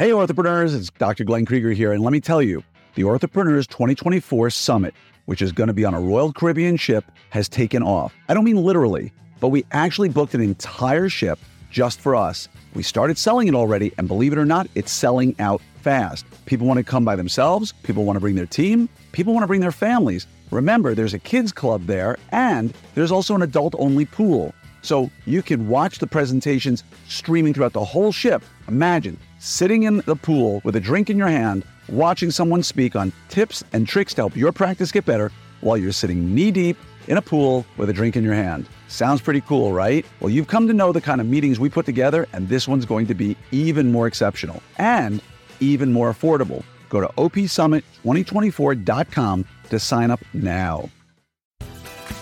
Hey, orthopreneurs, it's Dr. Glenn Krieger here, and let me tell you, the Orthopreneurs 2024 Summit, which is going to be on a Royal Caribbean ship, has taken off. I don't mean literally, but we actually booked an entire ship just for us. We started selling it already, and believe it or not, it's selling out fast. People want to come by themselves, people want to bring their team, people want to bring their families. Remember, there's a kids club there, and there's also an adult only pool. So you can watch the presentations streaming throughout the whole ship. Imagine sitting in the pool with a drink in your hand, watching someone speak on tips and tricks to help your practice get better while you're sitting knee deep in a pool with a drink in your hand. Sounds pretty cool, right? Well, you've come to know the kind of meetings we put together, and this one's going to be even more exceptional and even more affordable. Go to opsummit2024.com to sign up now.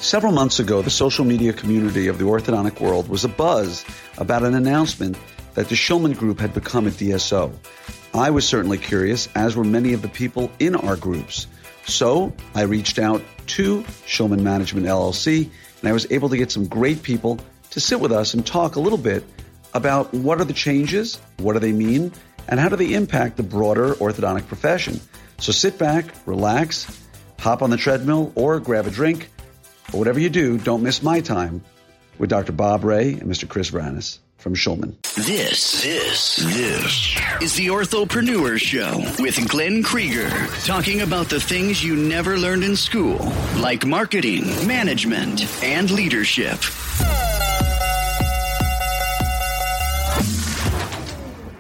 Several months ago, the social media community of the orthodontic world was abuzz about an announcement that the Schulman Group had become a DSO. I was certainly curious, as were many of the people in our groups. So I reached out to Schulman Management LLC, and I was able to get some great people to sit with us and talk a little bit about what are the changes, what do they mean, and how do they impact the broader orthodontic profession. So sit back, relax, hop on the treadmill, or grab a drink. But whatever you do, don't miss my time with Dr. Bob Bray and Mr. Chris Vranas from Schulman. This, this, this is the Orthopreneur Show with Glenn Krieger, talking about the things you never learned in school, like marketing, management, and leadership.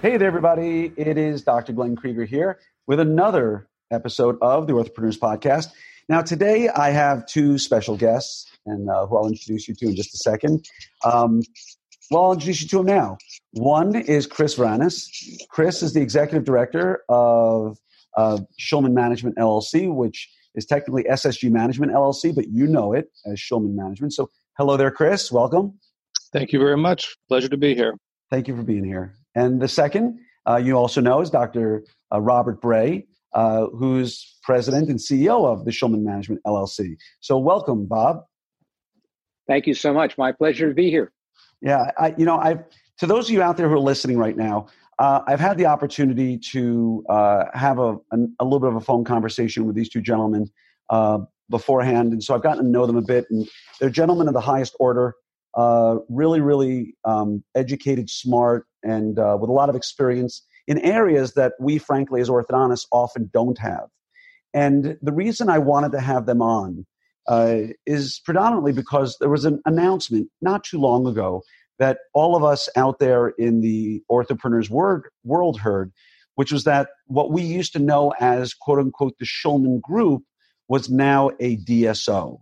Hey there, everybody. It is Dr. Glenn Krieger here with another episode of the Orthopreneurs Podcast. Now, today I have two special guests, and uh, who I'll introduce you to in just a second. Um, well, I'll introduce you to him now. One is Chris Vranas. Chris is the executive director of uh, Schulman Management LLC, which is technically SSG Management LLC, but you know it as Schulman Management. So, hello there, Chris. Welcome. Thank you very much. Pleasure to be here. Thank you for being here. And the second, uh, you also know, is Dr. Uh, Robert Bray, uh, who's president and CEO of the Schulman Management LLC. So, welcome, Bob. Thank you so much. My pleasure to be here. Yeah, I, you know, I to those of you out there who are listening right now, uh, I've had the opportunity to uh, have a, a, a, little bit of a phone conversation with these two gentlemen uh, beforehand, and so I've gotten to know them a bit. And they're gentlemen of the highest order, uh, really, really um, educated, smart, and uh, with a lot of experience in areas that we, frankly, as orthodontists, often don't have. And the reason I wanted to have them on uh, is predominantly because there was an announcement not too long ago that all of us out there in the orthopreneurs word, world heard, which was that what we used to know as quote unquote the Schulman Group was now a DSO.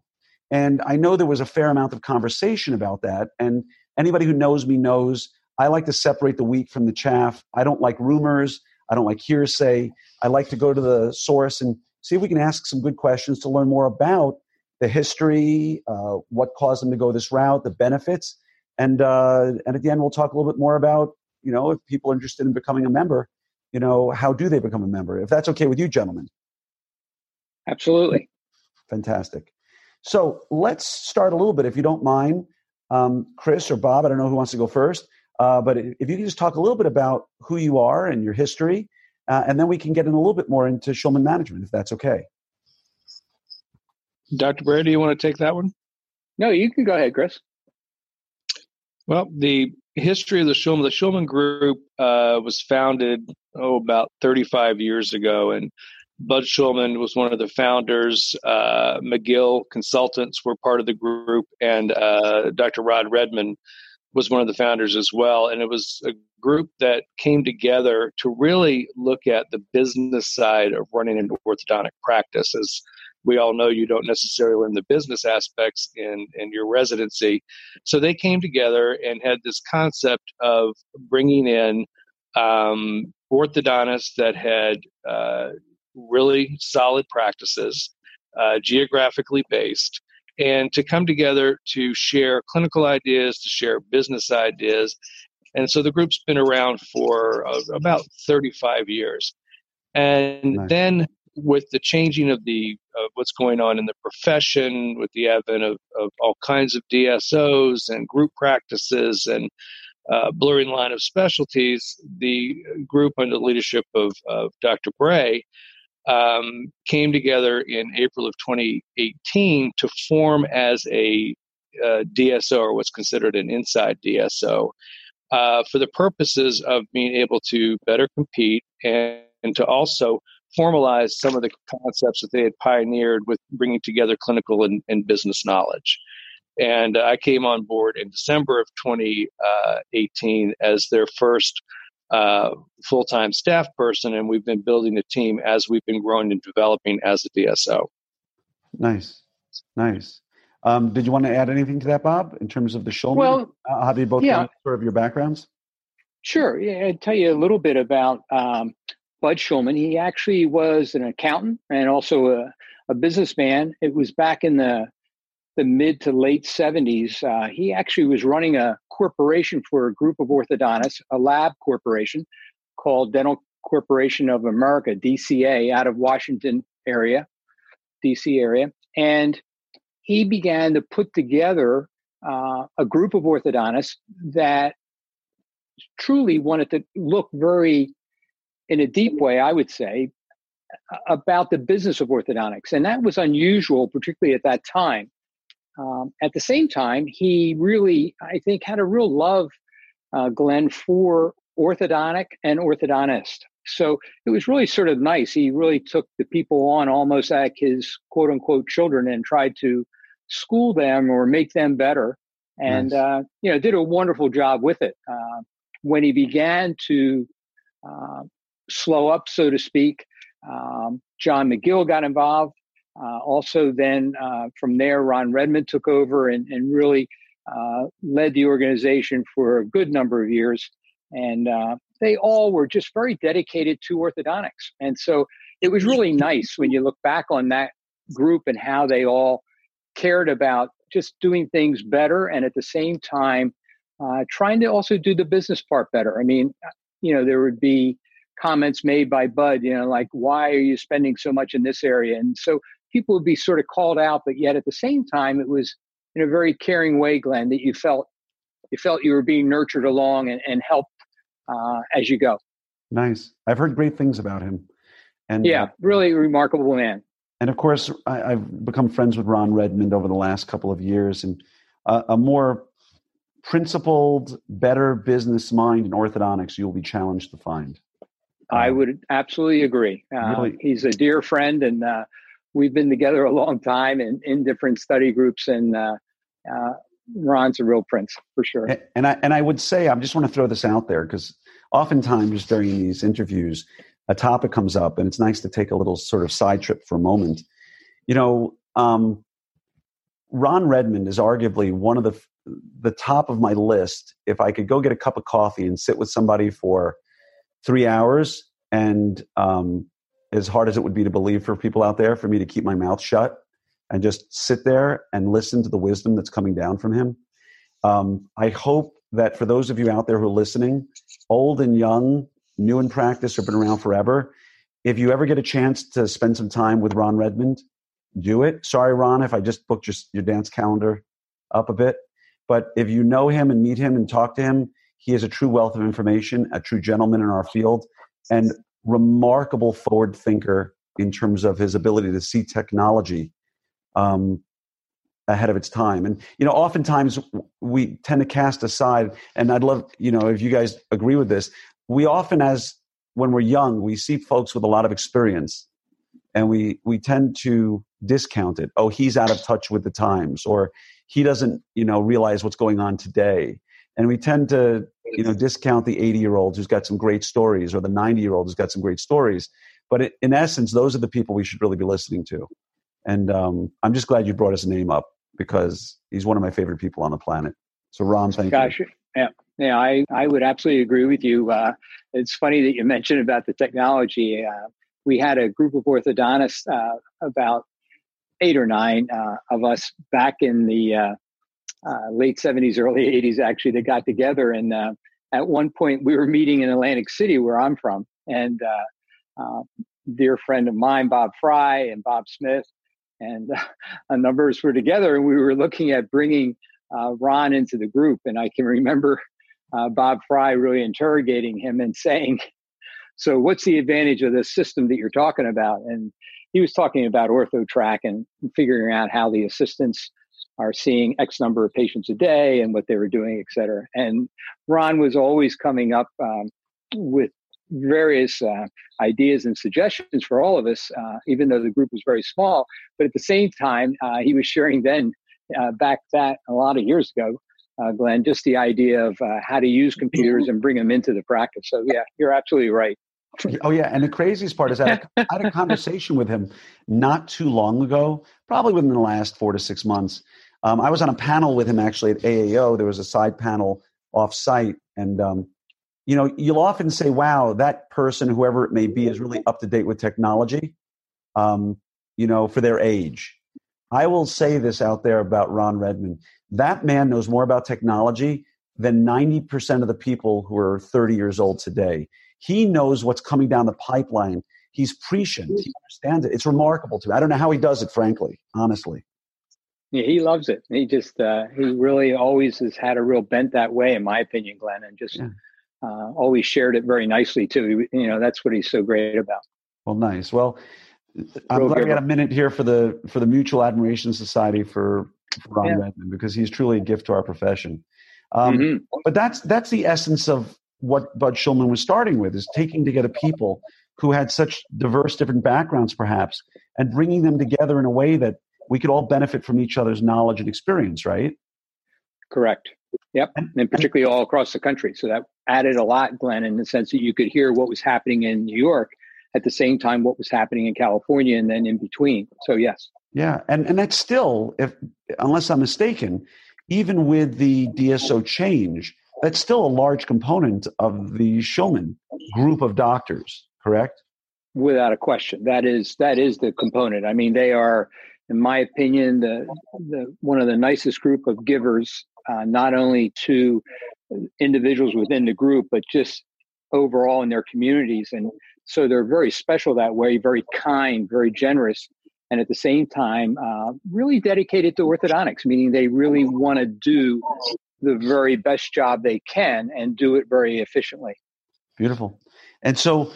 And I know there was a fair amount of conversation about that. And anybody who knows me knows I like to separate the wheat from the chaff. I don't like rumors. I don't like hearsay. I like to go to the source and see if we can ask some good questions to learn more about the history, uh, what caused them to go this route, the benefits, and uh, and at the end we'll talk a little bit more about you know if people are interested in becoming a member, you know how do they become a member? If that's okay with you, gentlemen. Absolutely. Fantastic. So let's start a little bit, if you don't mind, um, Chris or Bob. I don't know who wants to go first, uh, but if you can just talk a little bit about who you are and your history, uh, and then we can get in a little bit more into Schulman management, if that's okay. Dr. Bray, do you want to take that one? No, you can go ahead, Chris. Well, the history of the Schulman, the Schulman Group uh, was founded, oh, about 35 years ago. And Bud Schulman was one of the founders. Uh, McGill Consultants were part of the group, and uh, Dr. Rod Redmond was one of the founders as well. And it was a group that came together to really look at the business side of running an orthodontic practice. As we all know you don't necessarily learn the business aspects in, in your residency. So they came together and had this concept of bringing in um, orthodontists that had uh, really solid practices, uh, geographically based, and to come together to share clinical ideas, to share business ideas. And so the group's been around for uh, about 35 years. And nice. then with the changing of the of what's going on in the profession, with the advent of, of all kinds of DSOs and group practices and uh, blurring line of specialties, the group under the leadership of, of Dr. Bray um, came together in April of 2018 to form as a uh, DSO or what's considered an inside DSO uh, for the purposes of being able to better compete and, and, to also formalize some of the concepts that they had pioneered with bringing together clinical and, and business knowledge. And I came on board in December of 2018 as their first uh, full time staff person, and we've been building the team as we've been growing and developing as a DSO. Nice, nice. Um, did you want to add anything to that, Bob, in terms of the Schulman? Well, uh, how did you both yeah. sort of your backgrounds? Sure. Yeah, I'd tell you a little bit about um, Bud Schulman. He actually was an accountant and also a, a businessman. It was back in the the mid to late 70s. Uh, he actually was running a corporation for a group of orthodontists, a lab corporation called Dental Corporation of America, DCA, out of Washington area, DC area. And he began to put together uh, a group of orthodontists that truly wanted to look very, in a deep way, I would say, about the business of orthodontics. And that was unusual, particularly at that time. Um, at the same time, he really, I think, had a real love, uh, Glenn, for orthodontic and orthodontist. So it was really sort of nice. He really took the people on almost like his quote unquote children and tried to school them or make them better and nice. uh, you know did a wonderful job with it uh, when he began to uh, slow up so to speak. Um, john mcgill got involved. Uh, also then uh, from there ron redmond took over and, and really uh, led the organization for a good number of years. And they all were just very dedicated to orthodontics. And so it was really nice when you look back on that group and how they all cared about just doing things better and at the same time uh, trying to also do the business part better. I mean, uh, you know, there would be comments made by Bud, you know, like, why are you spending so much in this area? And so people would be sort of called out, but yet at the same time, it was in a very caring way, Glenn, that you felt you felt you were being nurtured along and, and helped uh, as you go. Nice. I've heard great things about him. And yeah, uh, really remarkable man and of course, I, have become friends with Ron Redmond over the last couple of years, and uh, a more principled, better business mind in orthodontics you'll be challenged to find. I um, would absolutely agree. Uh, really? He's a dear friend, and uh, we've been together a long time in, in different study groups. And uh, uh, Ron's a real prince for sure. And, and I and I would say I just want to throw this out there because oftentimes during these interviews, a topic comes up, and it's nice to take a little sort of side trip for a moment. You know, um, Ron Redmond is arguably one of the the top of my list. If I could go get a cup of coffee and sit with somebody for three hours, and um, as hard as it would be to believe for people out there, for me to keep my mouth shut and just sit there and listen to the wisdom that's coming down from him. Um, I hope that for those of you out there who are listening, old and young, new in practice or been around forever, if you ever get a chance to spend some time with Ron Redmond, do it. Sorry, Ron, if I just booked your, your dance calendar up a bit. But if you know him and meet him and talk to him, he is a true wealth of information, a true gentleman in our field, and remarkable forward thinker in terms of his ability to see technology um, ahead of its time. And you know, oftentimes we tend to cast aside. And I'd love, you know, if you guys agree with this, we often as when we're young we see folks with a lot of experience and we we tend to discount it oh he's out of touch with the times or he doesn't you know realize what's going on today and we tend to you know discount the 80 year old who's got some great stories or the 90 year old who's got some great stories. But it, in essence those are the people we should really be listening to. And um, i'm just glad you brought his name up because he's one of my favorite people on the planet. So ron thank Gosh, you yeah yeah, I, I would absolutely agree with you. Uh, it's funny that you mentioned about the technology. Uh, we had a group of orthodontists, uh, about eight or nine uh, of us back in the uh, uh, late 70s, early 80s, actually, that got together. And at one point, we were meeting in Atlantic City, where I'm from. And dear friend of mine, Bob Fry and Bob Smith, and a number of us were together, and we were looking at bringing Ron into the group. And I can remember uh, Bob Fry really interrogating him and saying, "So, what's the advantage of this system that you're talking about?" And he was talking about OrthoTrack and figuring out how the assistants are seeing X number of patients a day and what they were doing, et cetera. And Ron was always coming up um, with various uh, ideas and suggestions for all of us, uh, even though the group was very small. But at the same time, uh, he was sharing then, uh, back that a lot of years ago, uh, Glenn, just the idea of uh, how to use computers and bring them into the practice. So, yeah, you're absolutely right. oh yeah, and the craziest part is that I had a conversation with him not too long ago, probably within the last four to six months. Um, I was on a panel with him actually at AAO. There was a side panel off site, and um, you know, you'll often say, wow, that person, whoever it may be, is really up to date with technology, um, you know, for their age. I will say this out there about Ron Redmond. That man knows more about technology than 90% of the people who are 30 years old today. He knows what's coming down the pipeline. He's prescient. He understands it. It's remarkable to me. I don't know how he does it, frankly, honestly. Yeah, he loves it. He just, uh, he really always has had a real bent that way, in my opinion, Glenn, and just yeah uh, always shared it very nicely too. You know, that's what he's so great about. Well, nice. Well, I'm Real glad we got a minute here for the for the Mutual Admiration Society for, for Ron yeah. Redmond because he's truly a gift to our profession. Um, mm-hmm. But that's that's the essence of what Bud Schulman was starting with: is taking together people who had such diverse, different backgrounds, perhaps, and bringing them together in a way that we could all benefit from each other's knowledge and experience. Right? Correct. Yep, and particularly all across the country. So that added a lot, Glenn, in the sense that you could hear what was happening in New York at the same time what was happening in California and then in between. So yes. Yeah, and and that's still, if unless I'm mistaken, even with the DSO change, that's still a large component of the Schulman group of doctors, correct? Without a question, that is that is the component. I mean, they are, in my opinion, the the one of the nicest group of givers, uh, not only to individuals within the group, but just overall in their communities. And so they're very special that way, very kind, very generous, and at the same time, uh, really dedicated to orthodontics, meaning they really want to do the very best job they can and do it very efficiently. Beautiful. And so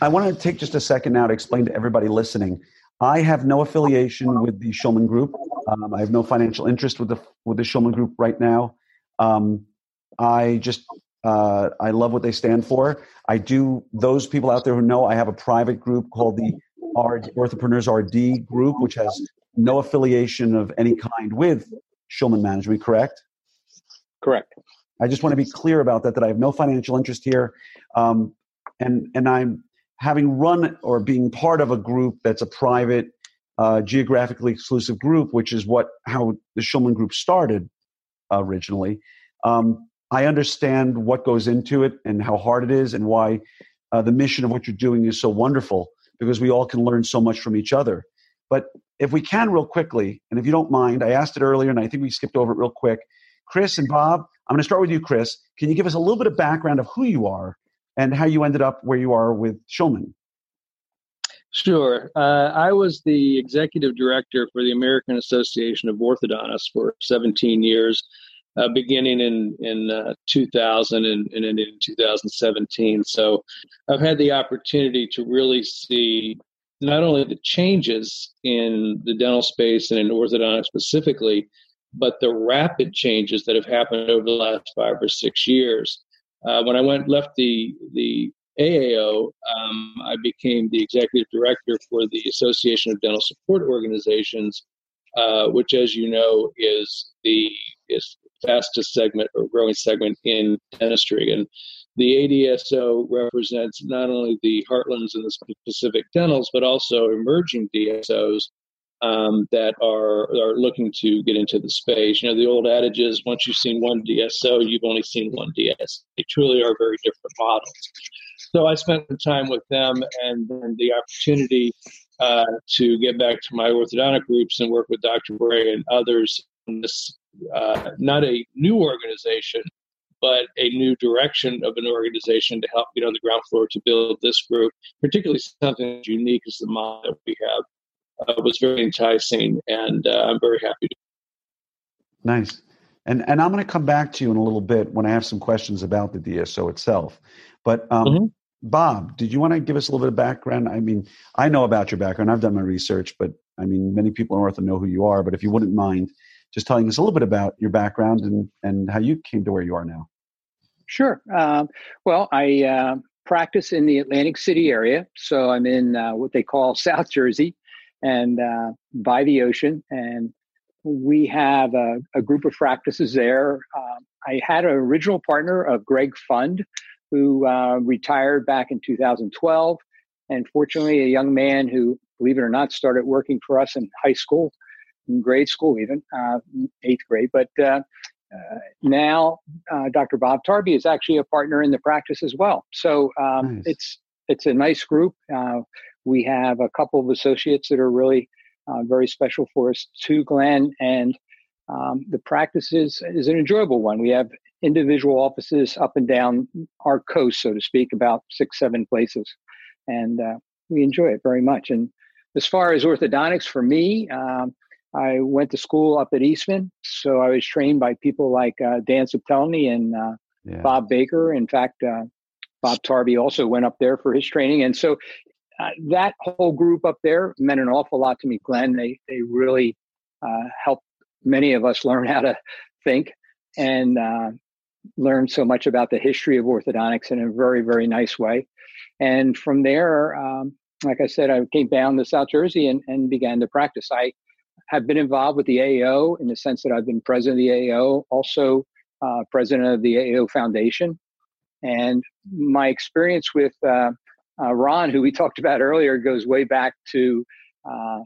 I want to take just a second now to explain to everybody listening. I have no affiliation with the Schulman Group. Um, I have no financial interest with the with the Schulman Group right now. Um, I just uh, I love what they stand for. I do. Those people out there who know, I have a private group called the RD, Orthopreneurs RD group, which has no affiliation of any kind with Schulman Management. Correct? Correct. I just want to be clear about that. That I have no financial interest here, um, and and I'm having run or being part of a group that's a private, uh, geographically exclusive group, which is what how the Schulman Group started originally. Um, I understand what goes into it and how hard it is and why uh, the mission of what you're doing is so wonderful because we all can learn so much from each other. But if we can, real quickly, and if you don't mind, I asked it earlier and I think we skipped over it real quick. Chris and Bob, I'm going to start with you, Chris. Can you give us a little bit of background of who you are and how you ended up where you are with Schulman? Sure. Uh, I was the executive director for the American Association of Orthodontists for 17 years uh, beginning in in uh, 2000 and, and in 2017. So I've had the opportunity to really see not only the changes in the dental space and in orthodontics specifically, but the rapid changes that have happened over the last five or six years. Uh, when I went left the the AAO, um, I became the executive director for the Association of Dental Support Organizations, uh, which, as you know, is the is fastest segment or growing segment in dentistry. And the ADSO represents not only the heartlands and the Pacific dentals, but also emerging DSOs um, that are are looking to get into the space. You know, the old adage is once you've seen one DSO, you've only seen one DS. They truly are very different models. So I spent the time with them and then the opportunity uh, to get back to my orthodontic groups and work with Dr. Bray and others on this uh, not a new organization, but a new direction of an organization to help get on the ground floor to build this group, particularly something as unique as the model that we have. Uh, was very enticing, and uh, I'm very happy. To- nice. And and I'm going to come back to you in a little bit when I have some questions about the DSO itself. But um, mm-hmm. Bob, did you want to give us a little bit of background? I mean, I know about your background. I've done my research, but I mean, many people in Ortho know who you are. But if you wouldn't mind just telling us a little bit about your background and, and how you came to where you are now. Sure. Um, well, I uh, practice in the Atlantic City area. So I'm in uh, what they call South Jersey and uh, by the ocean. And we have a, a group of practices there. Um, I had an original partner of Greg Fund, who uh, retired back in 2012. And fortunately, a young man who, believe it or not, started working for us in high school, in grade school, even uh, eighth grade. But uh, uh, now, uh, Dr. Bob Tarby is actually a partner in the practice as well. So um, nice. it's it's a nice group. Uh, we have a couple of associates that are really very special for us too, Glenn, and um, the practice is, is an enjoyable one. We have individual offices up and down our coast, so to speak, about six, seven places. And uh, we enjoy it very much. And as far as orthodontics, for me, um, I went to school up at Eastman. So I was trained by people like uh, Dan Subtelny and uh, yeah. Bob Baker. In fact, uh, Bob Tarby also went up there for his training. And so uh, that whole group up there meant an awful lot to me, Glenn. They, they really uh, helped many of us learn how to think and uh, learn so much about the history of orthodontics in a very, very nice way. And from there, um, like I said, I came down to South Jersey and, and began to practice. I have been involved with the AAO in the sense that I've been president of the AAO, also uh, president of the AAO Foundation. And my experience with uh, uh, Ron, who we talked about earlier, goes way back to uh,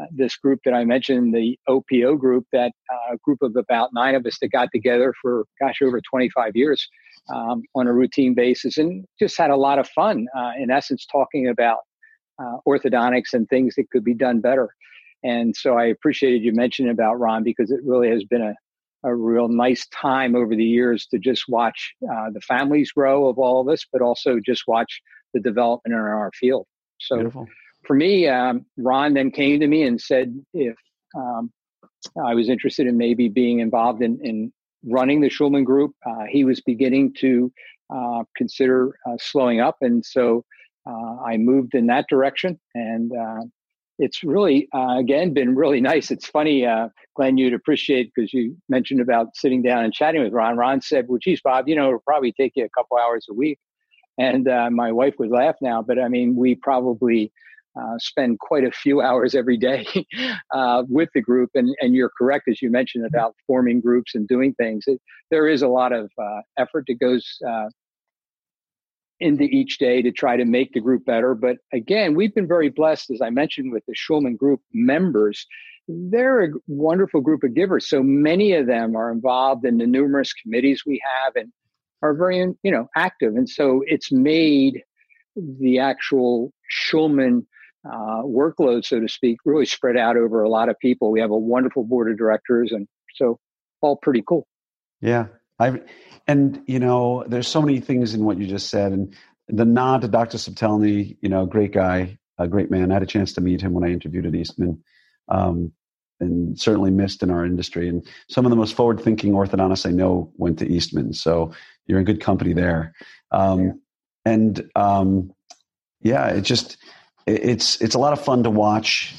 uh, this group that I mentioned, the OPO group, that uh, group of about nine of us that got together for, gosh, over 25 years um, on a routine basis and just had a lot of fun, uh, in essence, talking about orthodontics and things that could be done better. And so I appreciated you mentioning about Ron because it really has been a, a real nice time over the years to just watch uh, the families grow of all of us, but also just watch the development in our field. So Beautiful for me, um, Ron then came to me and said if um, I was interested in maybe being involved in, in running the Schulman Group, uh, he was beginning to uh, consider uh, slowing up, and so uh, I moved in that direction. And uh, it's really, uh, again, been really nice. It's funny, Glenn, you'd appreciate because you mentioned about sitting down and chatting with Ron. Ron said, "Well, geez, Bob, you know, it'll probably take you a couple hours a week." And my wife would laugh now, but I mean, we probably uh, spend quite a few hours every day uh, with the group. And, and you're correct, as you mentioned, about forming groups and doing things. It, there is a lot of uh, effort that goes uh, into each day to try to make the group better. But again, we've been very blessed, as I mentioned, with the Schulman Group members. They're a wonderful group of givers. So many of them are involved in the numerous committees we have and are very, you know, active. And so it's made the actual Schulman uh, workload, so to speak, really spread out over a lot of people. We have a wonderful board of directors, and so all pretty cool. Yeah, I and you know, there's so many things in what you just said, and the nod to Dr. Subtelny, you know, great guy, a great man. I had a chance to meet him when I interviewed at Eastman. Um, and certainly missed in our industry. And some of the most forward-thinking orthodontists I know went to Eastman, so you're in good company there. Um, yeah. And um, yeah, it just it's it's a lot of fun to watch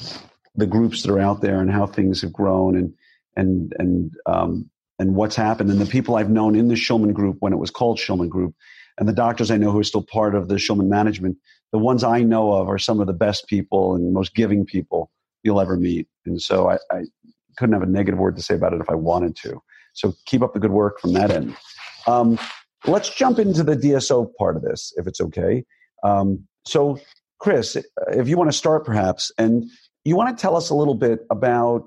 the groups that are out there and how things have grown and and and um, and what's happened and the people I've known in the Schulman Group when it was called Schulman Group and the doctors I know who are still part of the Schulman management. The ones I know of are some of the best people and most giving people you'll ever meet. And so I, I couldn't have a negative word to say about it if I wanted to. So keep up the good work from that end. Um, let's jump into the DSO part of this, if it's okay. Um, so Chris, if you want to start perhaps, and you want to tell us a little bit about,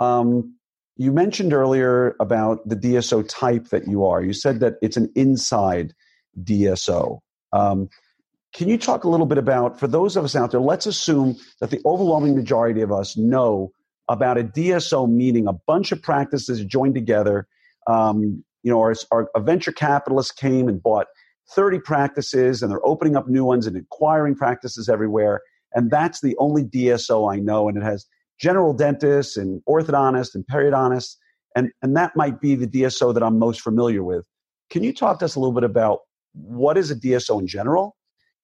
um, you mentioned earlier about the DSO type that you are. You said that it's an inside DSO. Um, can you talk a little bit about, for those of us out there, let's assume that the overwhelming majority of us know about a DSO meaning a bunch of practices joined together. Um, you know, or, or a venture capitalist came and bought 30 practices and they're opening up new ones and acquiring practices everywhere. And that's the only DSO I know. And it has general dentists and orthodontists and periodontists and and that might be the DSO that I'm most familiar with. Can you talk to us a little bit about what is a DSO in general,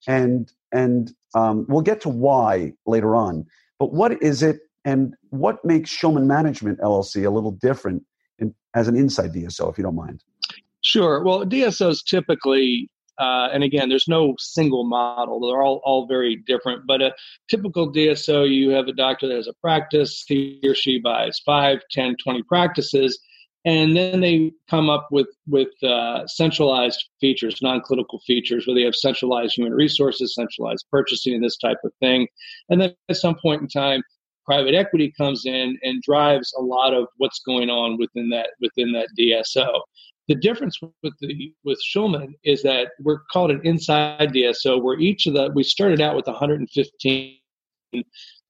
and and um, we'll get to why later on. But what is it, and what makes Schulman Management LLC a little different in, as an inside DSO, if you don't mind? Sure. Well, DSOs typically uh, and again, there's no single model. They're all, all very different. But a typical DSO, you have a doctor that has a practice. He or she buys 5, 10, 20 practices. And then they come up with, with uh, centralized features, non clinical features, where they have centralized human resources, centralized purchasing, and this type of thing. And then at some point in time, private equity comes in and drives a lot of what's going on within that within that DSO. The difference with the with Schulman is that we're called an inside DSO, where each of the we started out with 115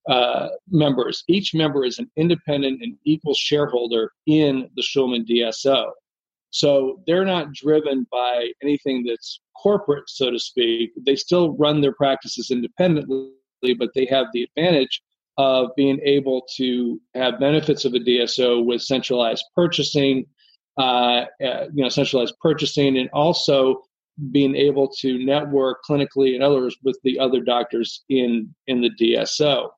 uh, members. Each member is an independent and equal shareholder in the Schulman DSO. So they're not driven by anything that's corporate, so to speak. They still run their practices independently, but they have the advantage of being able to have benefits of a DSO with centralized purchasing, uh, uh, you know, centralized purchasing, and also being able to network clinically and others with the other doctors in in the DSO.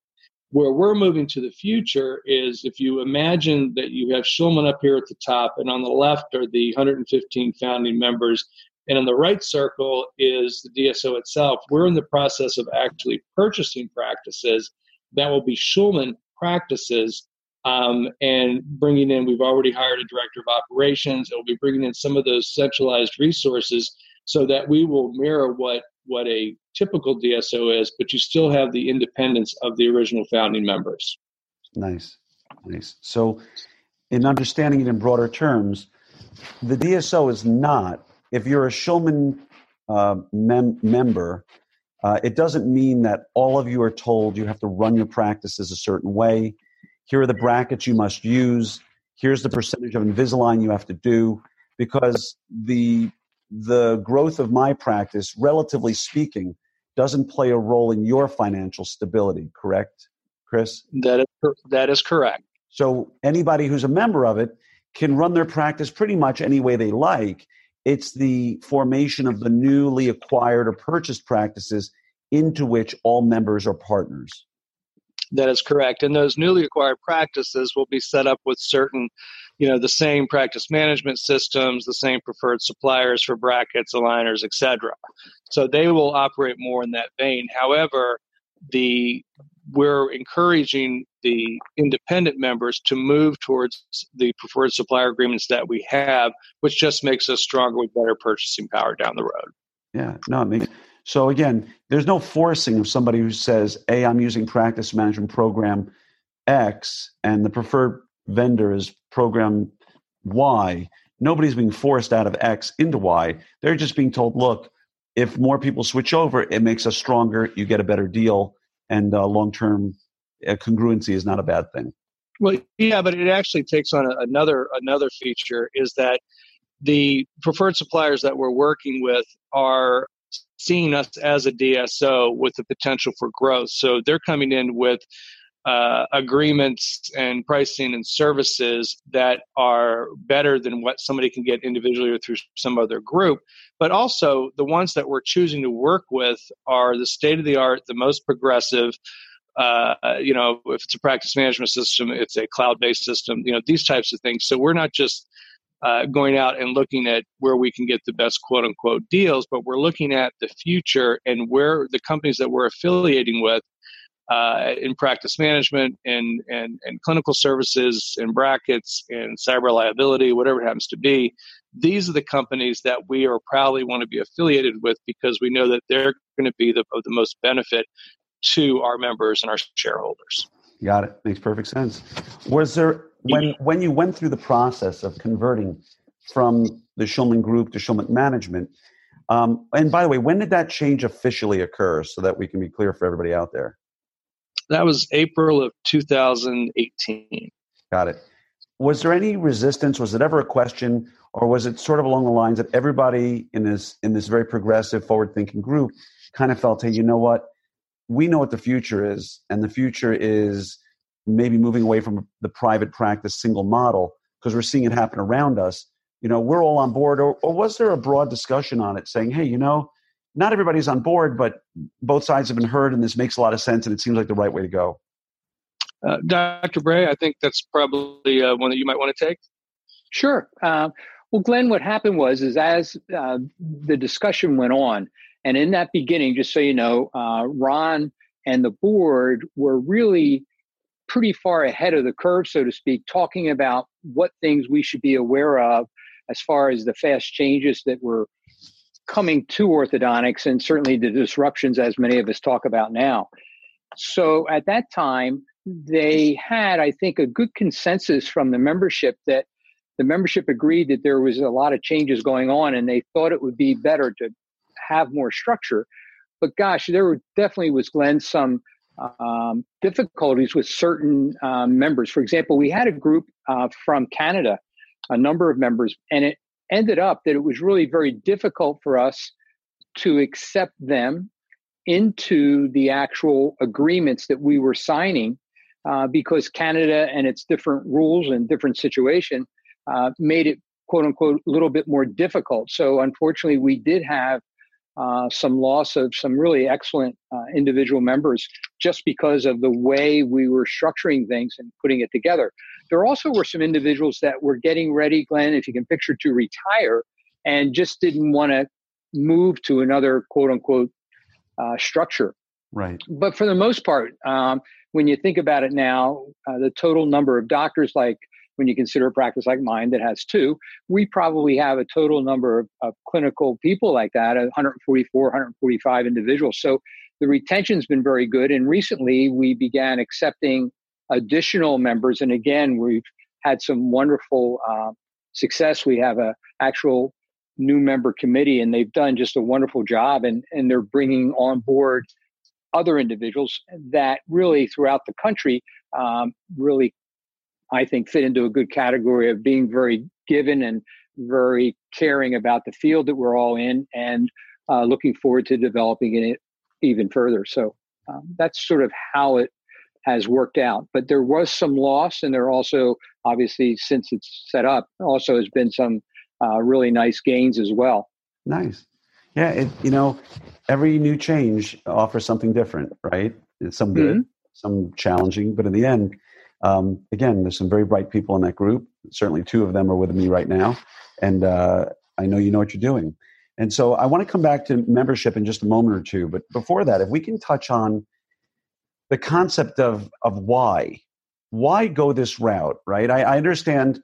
Where we're moving to the future is if you imagine that you have Schulman up here at the top, and on the left are the 115 founding members, and in the right circle is the DSO itself. We're in the process of actually purchasing practices that will be Schulman practices um, and bringing in, we've already hired a director of operations. It'll be bringing in some of those centralized resources so that we will mirror what what a typical DSO is, but you still have the independence of the original founding members. Nice, nice. So, in understanding it in broader terms, the DSO is not. If you're a Schulman uh, mem- member, uh, it doesn't mean that all of you are told you have to run your practices a certain way here are the brackets you must use. Here's the percentage of Invisalign you have to do because the the growth of my practice, relatively speaking, doesn't play a role in your financial stability. Correct, Chris? That is that is correct. So anybody who's a member of it can run their practice pretty much any way they like. It's the formation of the newly acquired or purchased practices into which all members are partners. That is correct. And those newly acquired practices will be set up with certain, you know, the same practice management systems, the same preferred suppliers for brackets, aligners, etc. So they will operate more in that vein. However, the we're encouraging the independent members to move towards the preferred supplier agreements that we have, which just makes us stronger with better purchasing power down the road. Yeah, no, it makes so again, there's no forcing of somebody who says, "Hey, I'm using practice management program X, and the preferred vendor is program Y." Nobody's being forced out of X into Y. They're just being told, "Look, if more people switch over, it makes us stronger. You get a better deal, and uh, long-term uh, congruency is not a bad thing." Well, yeah, but it actually takes on another another feature is that the preferred suppliers that we're working with are seeing us as a DSO with the potential for growth. So they're coming in with uh, agreements and pricing and services that are better than what somebody can get individually or through some other group. But also, the ones that we're choosing to work with are the state of the art, the most progressive. Uh, you know, if it's a practice management system, it's a cloud based system, you know, these types of things. So we're not just uh, going out and looking at where we can get the best quote unquote deals, but we're looking at the future and where the companies that we're affiliating with uh, in practice management and, and, and clinical services and brackets and cyber liability, whatever it happens to be, these are the companies that we are proudly want to be affiliated with because we know that they're going to be the, of the most benefit to our members and our shareholders. Got it. Makes perfect sense. Was there when when you went through the process of converting from the Schulman Group to Schulman Management? Um, and by the way, when did that change officially occur, so that we can be clear for everybody out there? That was April of 2018. Got it. Was there any resistance? Was it ever a question, or was it sort of along the lines that everybody in this in this very progressive, forward-thinking group kind of felt, hey, you know what? We know what the future is, and the future is maybe moving away from the private practice single model because we're seeing it happen around us, you know, we're all on board? Or, or was there a broad discussion on it saying, hey, you know, not everybody's on board, but both sides have been heard and this makes a lot of sense and it seems like the right way to go? Uh, Dr. Bray, I think that's probably uh, one that you might want to take. Sure. Uh, well, Glenn, what happened was, is as uh, the discussion went on, and in that beginning, just so you know, uh, Ron and the board were really pretty far ahead of the curve, so to speak, talking about what things we should be aware of as far as the fast changes that were coming to orthodontics and certainly the disruptions as many of us talk about now. So at that time, they had, I think, a good consensus from the membership that the membership agreed that there was a lot of changes going on and they thought it would be better to have more structure. But gosh, there definitely was Glenn some um, difficulties with certain um, members. For example, we had a group uh, from Canada, a number of members, and it ended up that it was really very difficult for us to accept them into the actual agreements that we were signing uh, because Canada and its different rules and different situation uh, made it quote unquote a little bit more difficult. So unfortunately, we did have uh, some loss of some really excellent uh, individual members just because of the way we were structuring things and putting it together. There also were some individuals that were getting ready, Glenn, if you can picture, to retire and just didn't want to move to another quote unquote uh, structure. Right. But for the most part, um, when you think about it now, uh, the total number of doctors, like when you consider a practice like mine that has two, we probably have a total number of, of clinical people like that, 144, 145 individuals. So the retention's been very good. And recently we began accepting additional members. And again, we've had some wonderful uh, success. We have a actual new member committee and they've done just a wonderful job and, and they're bringing on board other individuals that really throughout the country um, really I think, fit into a good category of being very given and very caring about the field that we're all in and uh, looking forward to developing it even further. So um, that's sort of how it has worked out. But there was some loss, and there also, obviously, since it's set up, also has been some uh, really nice gains as well. Nice. Yeah, it, you know, every new change offers something different, right? It's some good, mm-hmm. some challenging, but in the end, um, again, there's some very bright people in that group. Certainly, two of them are with me right now, and uh, I know you know what you're doing. And so, I want to come back to membership in just a moment or two. But before that, if we can touch on the concept of of why, why go this route, right? I, I understand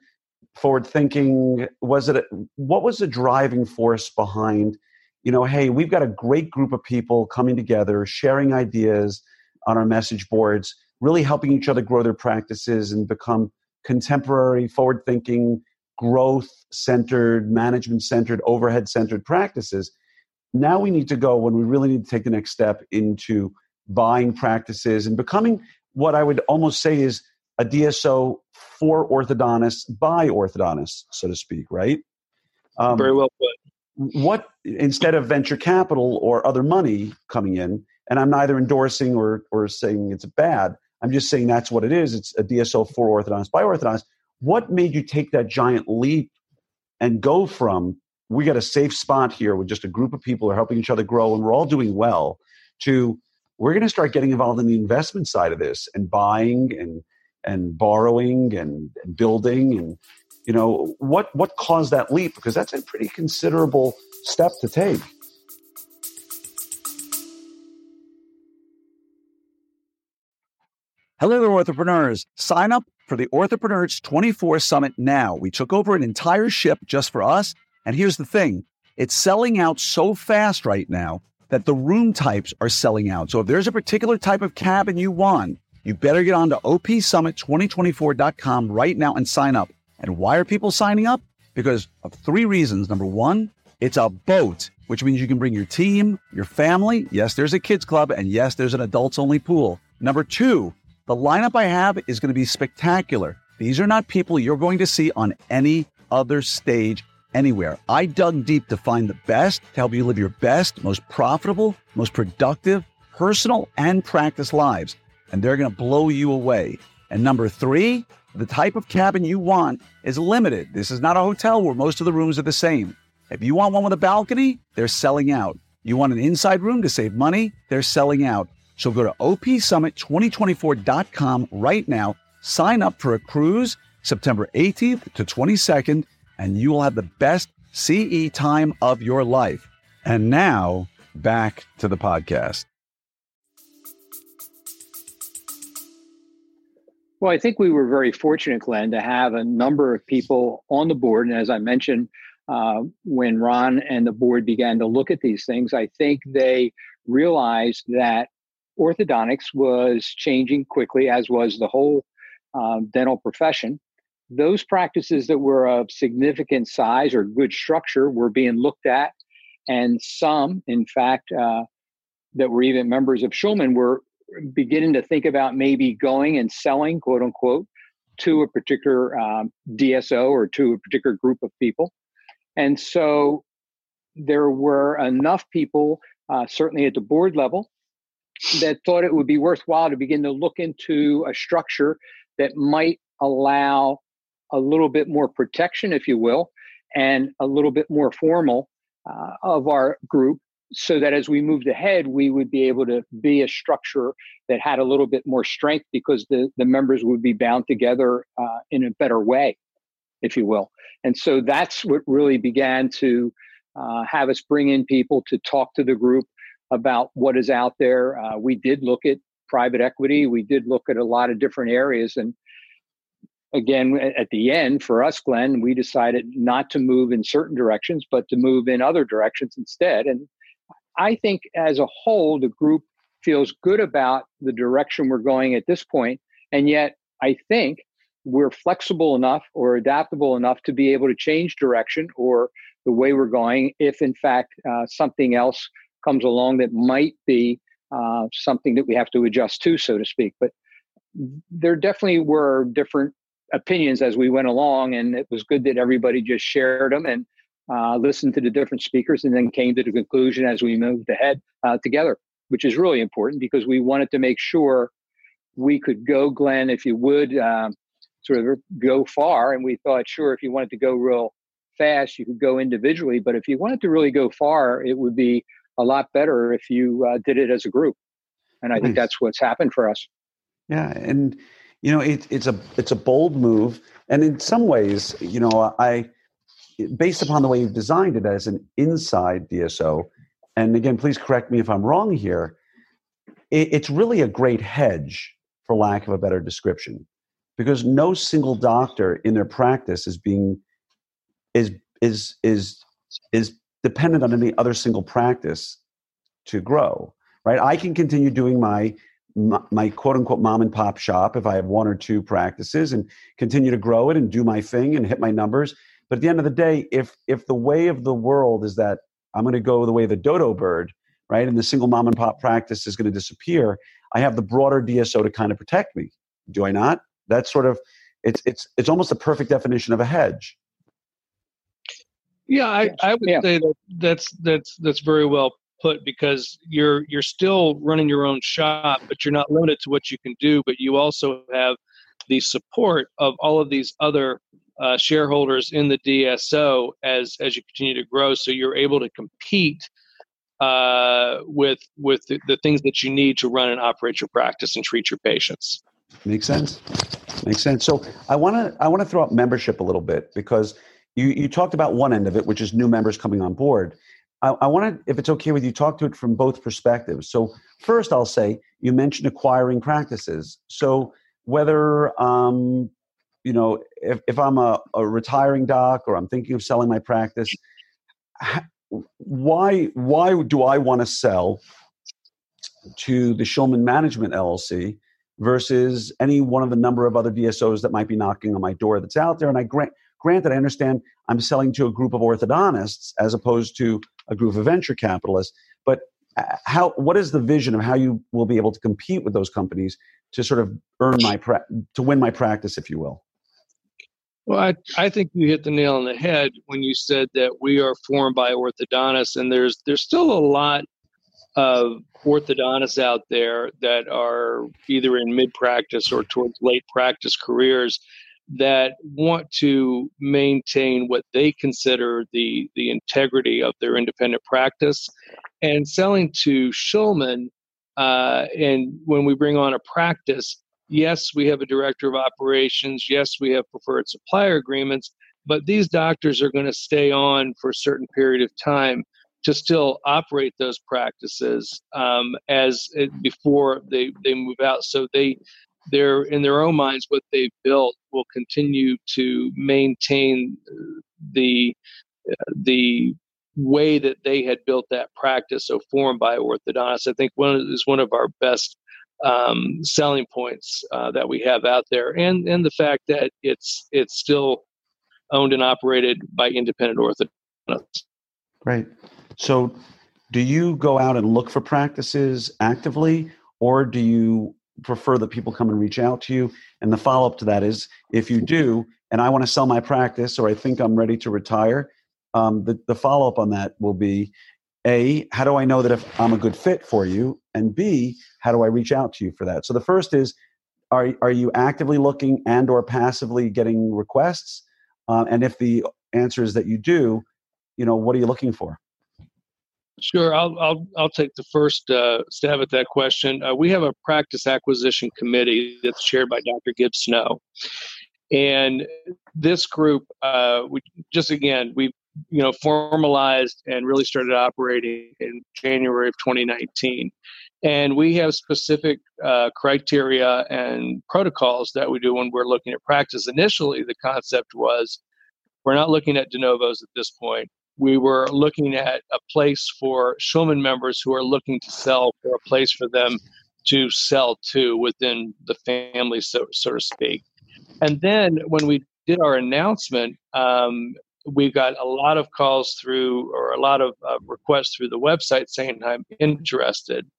forward thinking. Was it a, what was the driving force behind? You know, hey, we've got a great group of people coming together, sharing ideas on our message boards really helping each other grow their practices and become contemporary, forward thinking, growth centered, management centered, overhead centered practices. Now we need to go when we really need to take the next step into buying practices and becoming what I would almost say is a DSO for orthodontists by orthodontists, so to speak, right? Um, Very well put. What instead of venture capital or other money coming in, and I'm neither endorsing or or saying it's bad, I'm just saying that's what it is. It's a DSO for orthodontists by orthodontists. What made you take that giant leap and go from we got a safe spot here with just a group of people are helping each other grow and we're all doing well to we're going to start getting involved in the investment side of this and buying and and borrowing and, and building and you know what what caused that leap because that's a pretty considerable step to take Hello orthopreneurs. Sign up for the Orthopreneurs 24 Summit now. We took over an entire ship just for us. And here's the thing it's selling out so fast right now that the room types are selling out. So if there's a particular type of cabin you want, you better get on to opsummit2024.com right now and sign up. And why are people signing up? Because of three reasons. Number one, it's a boat, which means you can bring your team, your family. Yes, there's a kids club, and yes, there's an adults only pool. Number two, the lineup I have is going to be spectacular. These are not people you're going to see on any other stage anywhere. I dug deep to find the best to help you live your best, most profitable, most productive, personal, and practice lives. And they're going to blow you away. And number three, the type of cabin you want is limited. This is not a hotel where most of the rooms are the same. If you want one with a balcony, they're selling out. You want an inside room to save money, they're selling out. So go to opsummit2024.com right now, sign up for a cruise September 18th to 22nd, and you will have the best CE time of your life. And now, back to the podcast. Well, I think we were very fortunate, Glenn, to have a number of people on the board. And as I mentioned, uh, when Ron and the board began to look at these things, I think they realized that orthodontics was changing quickly, as was the whole um, dental profession. Those practices that were of significant size or good structure were being looked at, and some, in fact, uh, that were even members of Schulman were beginning to think about maybe going and selling, quote unquote, to a particular um, DSO or to a particular group of people. And so there were enough people, uh, certainly at the board level, that thought it would be worthwhile to begin to look into a structure that might allow a little bit more protection, if you will, and a little bit more formal uh, of our group so that as we moved ahead, we would be able to be a structure that had a little bit more strength because the, the members would be bound together uh, in a better way, if you will. And so that's what really began to uh, have us bring in people to talk to the group about what is out there. Uh, we did look at private equity, we did look at a lot of different areas. And again, at the end, for us, Glenn, we decided not to move in certain directions, but to move in other directions instead. And I think as a whole, the group feels good about the direction we're going at this point. and yet I think we're flexible enough or adaptable enough to be able to change direction or the way we're going if, in fact, uh, something else comes along that might be uh, something that we have to adjust to, so to speak. But there definitely were different opinions as we went along, and it was good that everybody just shared them and uh, listened to the different speakers, and then came to the conclusion as we moved ahead uh, together, which is really important because we wanted to make sure we could go, Glenn, if you would, um, sort of go far. And we thought, sure, if you wanted to go real fast, you could go individually. But if you wanted to really go far, it would be a lot better if you uh, did it as a group. And I nice. think that's what's happened for us. Yeah, and you know, it, it's a it's a bold move, and in some ways, you know, I based upon the way you've designed it as an inside DSO, and again, please correct me if I'm wrong here. It, it's really a great hedge, for lack of a better description, because no single doctor in their practice is being is is is is dependent on any other single practice to grow right? I can continue doing my my, quote unquote mom and pop shop if i have one or two practices and continue to grow it and do my thing and hit my numbers. But at the end of the day if if the way of the world is that i'm going to go the way of the dodo bird right and the single mom and pop practice is going to disappear i have the broader dso to kind of protect me. Do i not? That's sort of it's it's it's almost a perfect definition of a hedge yeah, I, I would yeah. say that that's that's that's very well put because you're you're still running your own shop, but you're not limited to what you can do. But you also have the support of all of these other uh, shareholders in the DSO as as you continue to grow. So you're able to compete uh, with with the, the, things that you need to run and operate your practice and treat your patients. Makes sense. Makes sense. So I want to I want to throw up membership a little bit because you, you talked about one end of it, which is new members coming on board. I, I want to, if it's okay with you, talk to it from both perspectives. So, first, I'll say you mentioned acquiring practices. So, whether um, you know, if, if I'm a, a retiring doc or I'm thinking of selling my practice, why why do I want to sell to the Schulman Management LLC versus any one of the number of other DSOs that might be knocking on my door that's out there? And I grant Granted, I understand I'm selling to a group of orthodontists as opposed to a group of venture capitalists, but uh, how what is the vision of how you will be able to compete with those companies to sort of earn my pra- to win my practice, if you will? Well, I, I think you hit the nail on the head when you said that we are formed by orthodontists, and there's there's still a lot of orthodontists out there that are either in mid practice or towards late practice careers that want to maintain what they consider the the integrity of their independent practice and selling to Schulman, uh, and when we bring on a practice yes we have a director of operations yes we have preferred supplier agreements but these doctors are going to stay on for a certain period of time to still operate those practices um, as it, before they, they move out. So they they're in their own minds what they've built will continue to maintain the the way that they had built that practice so formed by orthodontists. I think one is one of our best um, selling points uh, that we have out there, and and the fact that it's it's still owned and operated by independent orthodontists. right So, do you go out and look for practices actively, or do you prefer that people come and reach out to you? And the follow up to that is if you do, and I want to sell my practice, or I think I'm ready to retire, um, the, the follow up on that will be A, how do I know that if I'm a good fit for you? And B, how do I reach out to you for that? So the first is, are, are you actively looking and or passively getting requests? Uh, and if the answer is that you do, you know, what are you looking for? Sure, I'll I'll I'll take the first uh, stab at that question. Uh, we have a practice acquisition committee that's chaired by Dr. Gibbs Snow, and this group, uh, we just again we you know formalized and really started operating in January of 2019, and we have specific uh, criteria and protocols that we do when we're looking at practice. Initially, the concept was we're not looking at de novos at this point we were looking at a place for Schulman members who are looking to sell for a place for them to sell to within the family, so, so to speak. And then when we did our announcement, um, we got a lot of calls through or a lot of uh, requests through the website saying, I'm interested.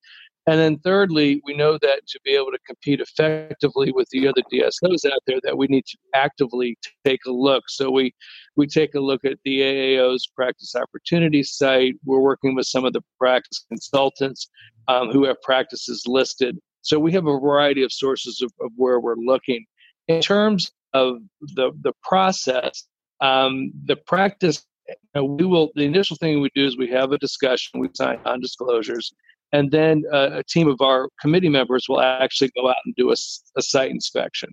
And then thirdly, we know that to be able to compete effectively with the other DSOs out there, that we need to actively take a look. So we we take a look at the AAO's practice opportunity site. We're working with some of the practice consultants um, who have practices listed. So we have a variety of sources of, of where we're looking. In terms of the the process, um, the practice you know, we will the initial thing we do is we have a discussion we sign non-disclosures and then uh, a team of our committee members will actually go out and do a, a, site inspection.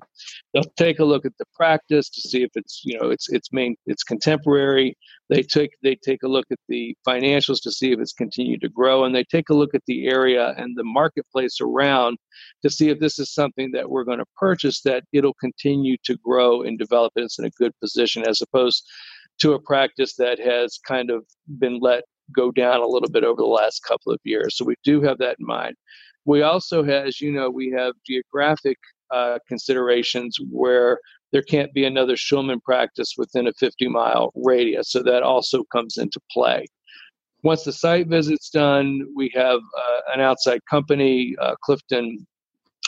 They'll take a look at the practice to see if it's you know it's it's main it's contemporary. They take they take a look at the financials to see if it's continued to grow, and they take a look at the area and the marketplace around to see if this is something that we're going to purchase that it'll continue to grow and develop. It's in a good position as opposed to a practice that has kind of been let go down a little bit over the last couple of years. So we do have that in mind. We also, have, as you know, we have geographic uh, considerations where there can't be another Schulman practice within a 50 mile radius. So that also comes into play. Once the site visit's done, we have uh, an outside company, uh, Clifton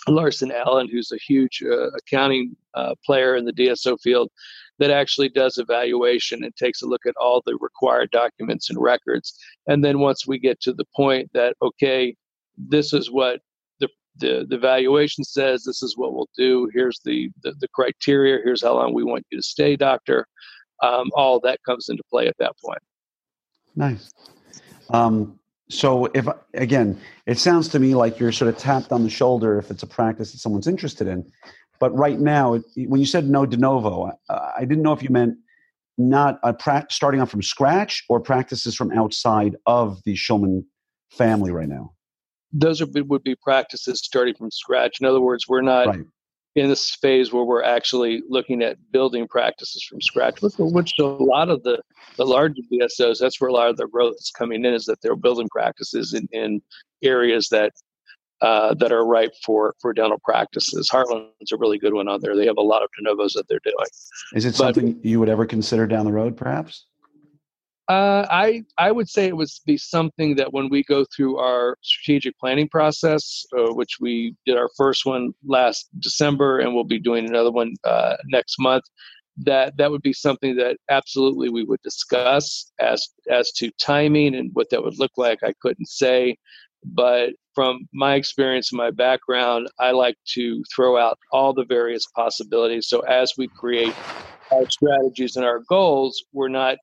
Larson Allen, who's a huge uh, accounting uh, player in the DSO field, that actually does evaluation and takes a look at all the required documents and records. And then once we get to the point that, okay, this is what the, the, the valuation says, this is what we'll do, here's the, the, the criteria, here's how long we want you to stay, doctor, um, all that comes into play at that point. Nice. Um, so if again it sounds to me like you're sort of tapped on the shoulder if it's a practice that someone's interested in but right now, when you said no de novo, I didn't know if you meant not a pra- starting off from scratch or practices from outside of the Schulman family right now. Those are, would be practices starting from scratch. In other words, we're not right. in this phase where we're actually looking at building practices from scratch, which, a lot of the, the larger DSOs, that's where a lot of their growth is coming in, is that they're building practices in, in areas that uh, that are ripe for for dental practices. Heartland's a really good one on there. They have a lot of de novos that they're doing. Is it but, something you would ever consider down the road, perhaps? Uh, I I would say it would be something that when we go through our strategic planning process, uh, which we did our first one last December, and we'll be doing another one uh, next month. That that would be something that absolutely we would discuss as as to timing and what that would look like. I couldn't say but from my experience and my background, I like to throw out all the various possibilities. So as we create our strategies and our goals, we're not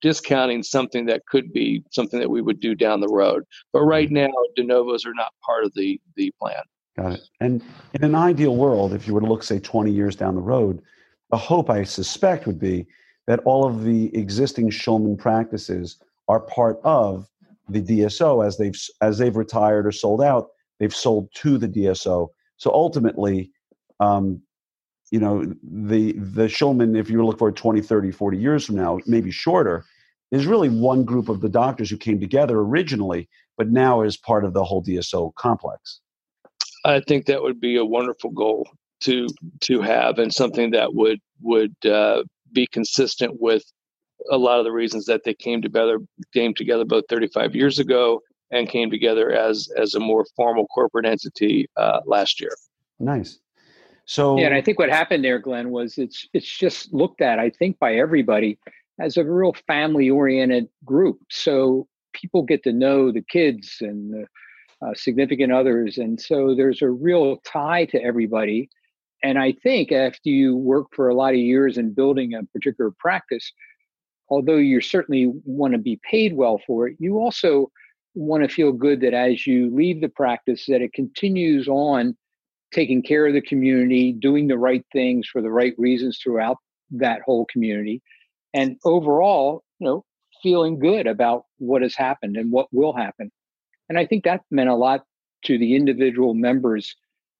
discounting something that could be something that we would do down the road. But right mm-hmm. now, de novos are not part of the the plan. Got it. And in an ideal world, if you were to look, say, 20 years down the road, the hope I suspect would be that all of the existing Schulman practices are part of the DSO as they've as they've retired or sold out. They've sold to the DSO. So ultimately, um, you know, the the Schulman, if you look for 20, 30, 40 years from now, maybe shorter, is really one group of the doctors who came together originally, but now is part of the whole DSO complex. I think that would be a wonderful goal to to have, and something that would would uh, be consistent with a lot of the reasons that they came together came together both 35 years ago and came together as as a more formal corporate entity uh, last year. Nice. So yeah, and I think what happened there, Glenn, was it's it's just looked at, I think, by everybody as a real family oriented group. So people get to know the kids and the uh, significant others, and so there's a real tie to everybody. And I think after you work for a lot of years in building a particular practice, although you certainly want to be paid well for it, you also want to feel good that as you leave the practice, that it continues on taking care of the community, doing the right things for the right reasons throughout that whole community, and overall, you know, feeling good about what has happened and what will happen. And I think that meant a lot to the individual members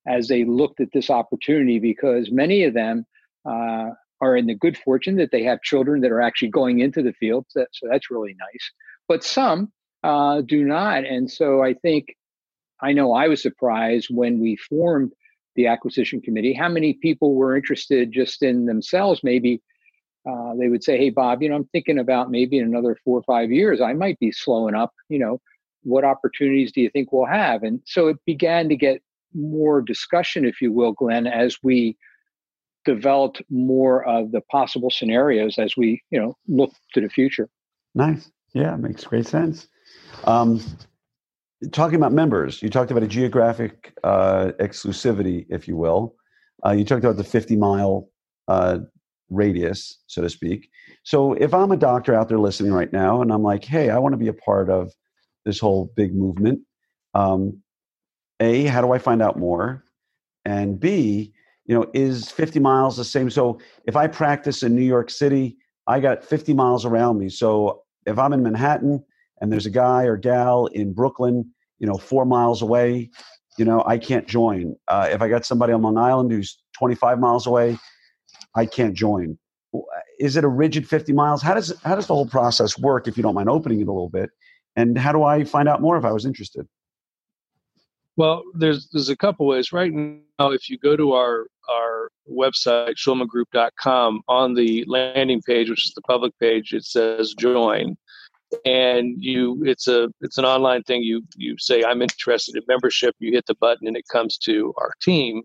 as they looked at this opportunity because many of them uh, are in the good fortune that they have children that are actually going into the field. So, so that's really nice. But some uh, do not. And so I think I know I was surprised when we formed the acquisition committee how many people were interested just in themselves maybe uh, they would say hey bob you know i'm thinking about maybe in another four or five years i might be slowing up you know what opportunities do you think we'll have and so it began to get more discussion, if you will, Glenn, as we developed more of the possible scenarios as we, you know, look to the future. Nice. Yeah, makes great sense. Um, talking about members, you talked about a geographic uh, exclusivity, if you will. Uh, you talked about the 50 mile uh, radius, so to speak. So if I'm a doctor out there listening right now and I'm like, hey, I want to be a part of this whole big movement, um, a, how do I find out more? And B, you know, is 50 miles the same? So if I practice in New York City, I got 50 miles around me. So if I'm in Manhattan and there's a guy or gal in Brooklyn, you know, four miles away, you know, I can't join. Uh, if I got somebody on Long Island who's 25 miles away, I can't join. Is it a rigid 50 miles? How does how does the whole process work? If you don't mind opening it a little bit, and how do I find out more if I was interested? Well, there's there's a couple ways. Right now, if you go to our our website, schulmangroup.com, on the landing page, which is the public page, it says join. And you it's a it's an online thing. You you say I'm interested in membership, you hit the button and it comes to our team.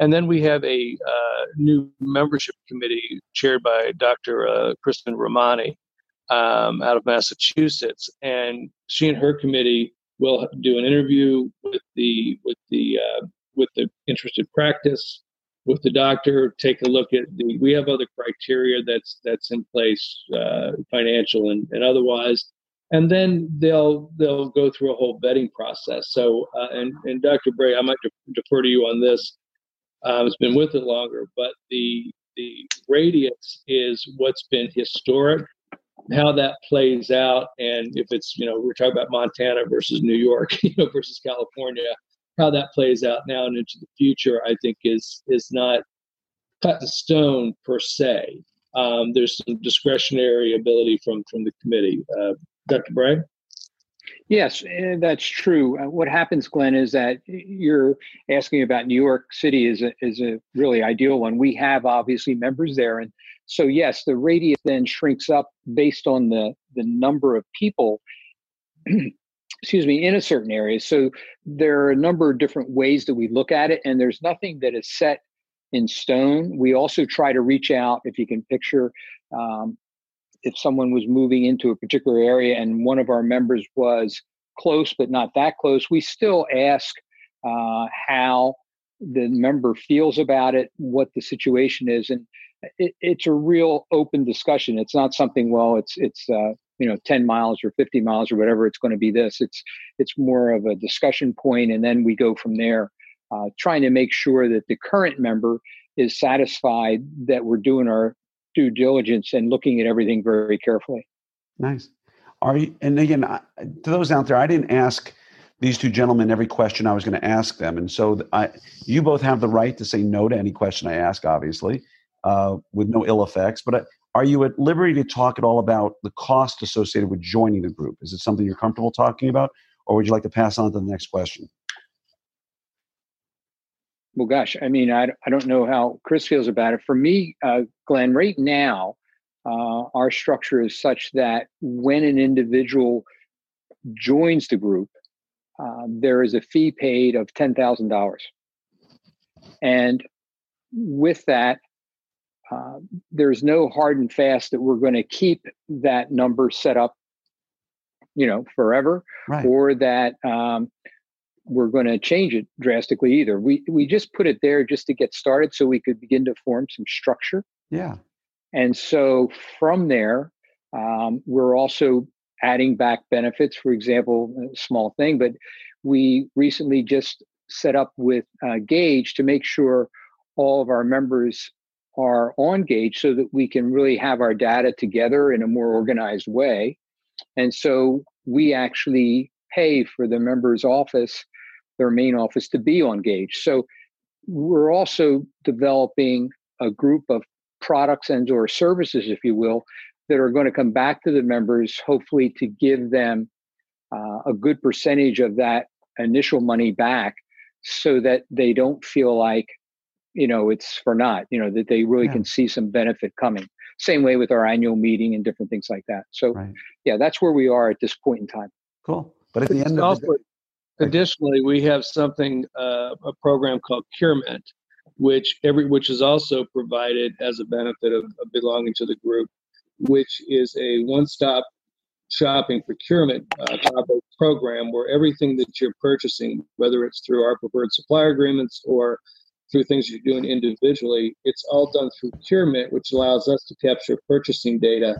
And then we have a uh, new membership committee chaired by Dr. Uh, Kristen Romani um, out of Massachusetts. And she and her committee we'll do an interview with the with the uh, with the interested practice with the doctor take a look at the we have other criteria that's that's in place uh, financial and, and otherwise. And then they'll they'll go through a whole vetting process. So uh, and and dr bray i might defer to you on this. Um, it's been with it longer but the the radius is what's been historic how that plays out. And if it's you know we're talking about montana versus new york you know versus california how that plays out now and into the future i think is is not cut in stone per se um, there's some discretionary ability from from the committee uh, dr bray Yes, that's true. Uh, what happens, Glenn, is that you're asking about New York City is a, is a really ideal one. We have obviously members there, and so yes, the radius then shrinks up based on the the number of people. excuse me, in a certain area. So there are a number of different ways that we look at it, and there's nothing that is set in stone. We also try to reach out, if you can picture, um, if someone was moving into a particular area and one of our members was close but not that close, we still ask uh, how the member feels about it, what the situation is, and it, it's a real open discussion. It's not something well, it's it's uh, you know 10 miles or 50 miles or whatever it's going to be. This it's it's more of a discussion point, and then we go from there, uh, trying to make sure that the current member is satisfied that we're doing our due diligence and looking at everything very carefully. Nice. Are you? And again, to those out there, I didn't ask these two gentlemen every question I was going to ask them. And so I, you both have the right to say no to any question I ask, obviously, uh, with no ill effects. But are you at liberty to talk at all about the cost associated with joining the group? Is it something you're comfortable talking about, or would you like to pass on to the next question? Well, gosh, I mean, I, I don't know how Chris feels about it. For me, uh, Glenn, right now, uh, our structure is such that when an individual joins the group, uh, there is a fee paid of $10,000. And with that, uh, there's no hard and fast that we're going to keep that number set up, you know, forever, right. or that um, we're going to change it drastically either. We we just put it there just to get started, so we could begin to form some structure. Yeah. And so from there, um, we're also adding back benefits, for example, a small thing, but we recently just set up with uh, Gaidge to make sure all of our members are on Gaidge so that we can really have our data together in a more organized way. And so we actually pay for the member's office, their main office, to be on Gaidge. So we're also developing a group of products and or services, if you will, that are going to come back to the members, hopefully to give them uh, a good percentage of that initial money back so that they don't feel like, you know, it's for naught, you know, that they really yeah. can see some benefit coming. Same way with our annual meeting and different things like that. So, right. yeah, that's where we are at this point in time. Cool. But at the end of the day, additionally, we have something, uh, a program called CureMint which every which is also provided as a benefit of, of belonging to the group which is a one-stop shopping procurement uh, program where everything that you're purchasing, whether it's through our preferred supplier agreements or through things you're doing individually, it's all done through CureMint, which allows us to capture purchasing data,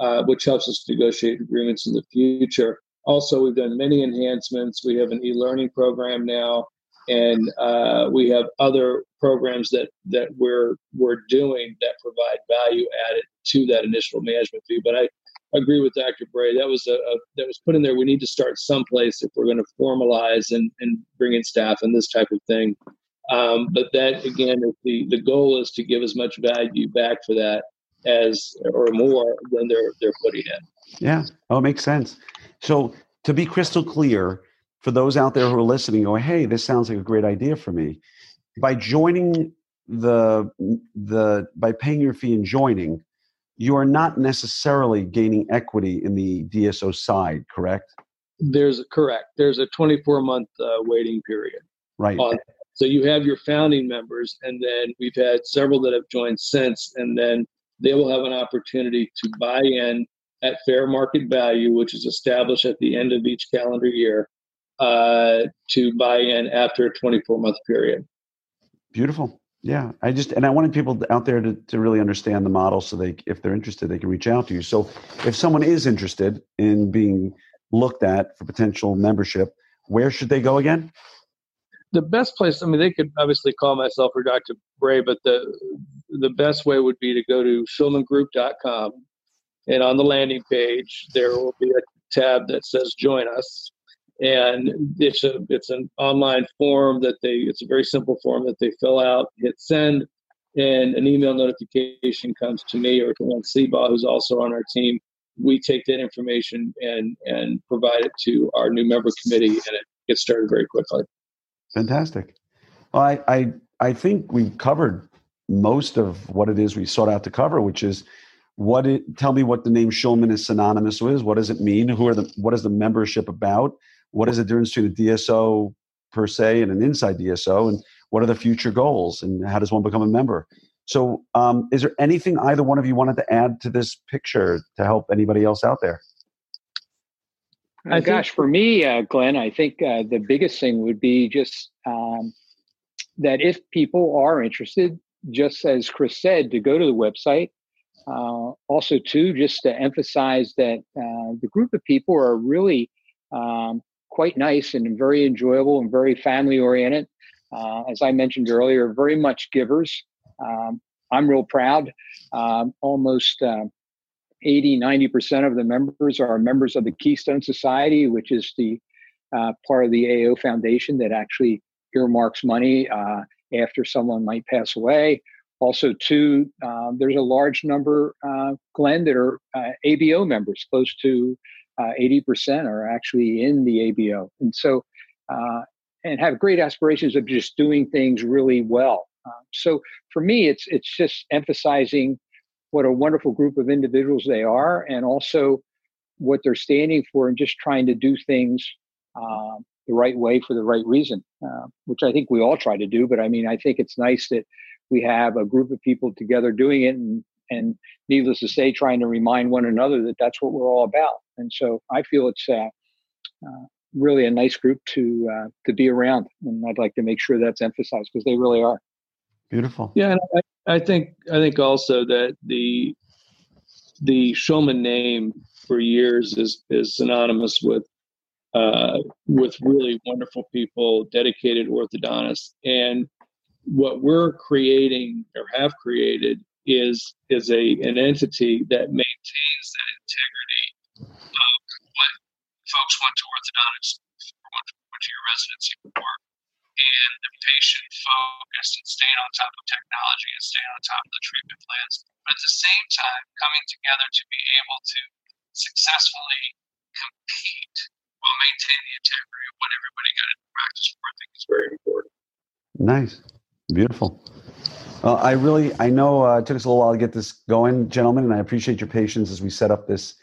uh, which helps us negotiate agreements in the future. Also, we've done many enhancements. We have an e-learning program now and uh, we have other programs that that we're we're doing that provide value added to that initial management fee. But I agree with Dr. Bray. That was a, a that was put in there. We need to start someplace if we're going to formalize and and bring in staff and this type of thing. Um, but that again, the the goal is to give as much value back for that as or more than they're they're putting in. Yeah, oh, it makes sense. So to be crystal clear, for those out there who are listening, going, "Hey, this sounds like a great idea for me." By joining the the by paying your fee and joining, you are not necessarily gaining equity in the DSO side, correct? There's correct. There's a 24 month uh, waiting period. Right. Uh, so you have your founding members, and then we've had several that have joined since, and then they will have an opportunity to buy in at fair market value, which is established at the end of each calendar year, uh, to buy in after a 24 month period. Beautiful. Yeah, I just and I wanted people out there to, to really understand the model, so they, if they're interested, they can reach out to you. So, if someone is interested in being looked at for potential membership, where should they go again? The best place. I mean, they could obviously call myself or Dr. Bray, but the the best way would be to go to schulmangroup.com, and on the landing page there will be a tab that says "Join Us," and it's a it's an online form that they it's a very simple form that they fill out hit send and an email notification comes to me or to Len Seabaugh, who's also on our team we take that information and and provide it to our new member committee and it gets started very quickly fantastic well i i, I think we covered most of what it is we sought out to cover which is what it tell me what the name Schulman is synonymous with what does it mean who are the what is the membership about what is the difference between a DSO per se and an inside DSO, and what are the future goals, and how does one become a member? So, um, is there anything either one of you wanted to add to this picture to help anybody else out there? I gosh, for me, uh, Glenn, I think uh, the biggest thing would be just um, that if people are interested, just as Chris said, to go to the website. Uh, also, too, just to emphasize that uh, the group of people are really um, quite nice and very enjoyable and very family oriented. Uh, as I mentioned earlier, very much givers. Um, I'm real proud. Um, almost uh, 80, 90% of the members are members of the Keystone Society, which is the uh, part of the AAO Foundation that actually earmarks money uh, after someone might pass away. Also, too, uh, there's a large number, uh, Glenn, that are uh, ABO members. Close to 80% are actually in the ABO. And so, and have great aspirations of just doing things really well. so for me, it's it's just emphasizing what a wonderful group of individuals they are, and also what they're standing for, and just trying to do things uh, the right way for the right reason, uh, which I think we all try to do. But I mean, I think it's nice that we have a group of people together doing it, and and needless to say, trying to remind one another that that's what we're all about. And so I feel it's uh, uh really a nice group to uh, to be around, and I'd like to make sure that's emphasized because they really are. Beautiful. Yeah, and I, I think I think also that the the Schulman name for years is is synonymous with uh, with really wonderful people, dedicated orthodontists, and what we're creating or have created is is a an entity that maintains that integrity of what folks went to orthodontics went to your residency for, and the patient focused and staying on top of technology and staying on top of the treatment plans, but at the same time coming together to be able to successfully compete while maintaining the integrity of what everybody got into practice for. I think is very important. Nice, beautiful. Well, I really, I know uh, it took us a little while to get this going, gentlemen, and I appreciate your patience as we set up this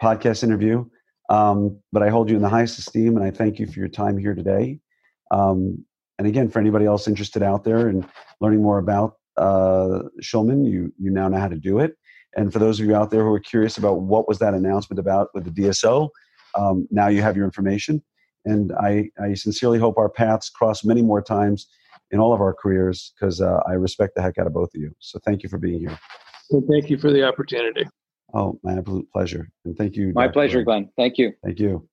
podcast interview. Um, but I hold you in the highest esteem, and I thank you for your time here today. Um, and again, for anybody else interested out there and learning more about uh, Schulman, you you now know how to do it. And for those of you out there who are curious about what was that announcement about with the DSO, um, now you have your information. And I, I sincerely hope our paths cross many more times in all of our careers because uh, I respect the heck out of both of you. So thank you for being here. Well, thank you for the opportunity. Oh, my absolute pleasure. And thank you. My Dr. pleasure, Glenn. Thank you. Thank you.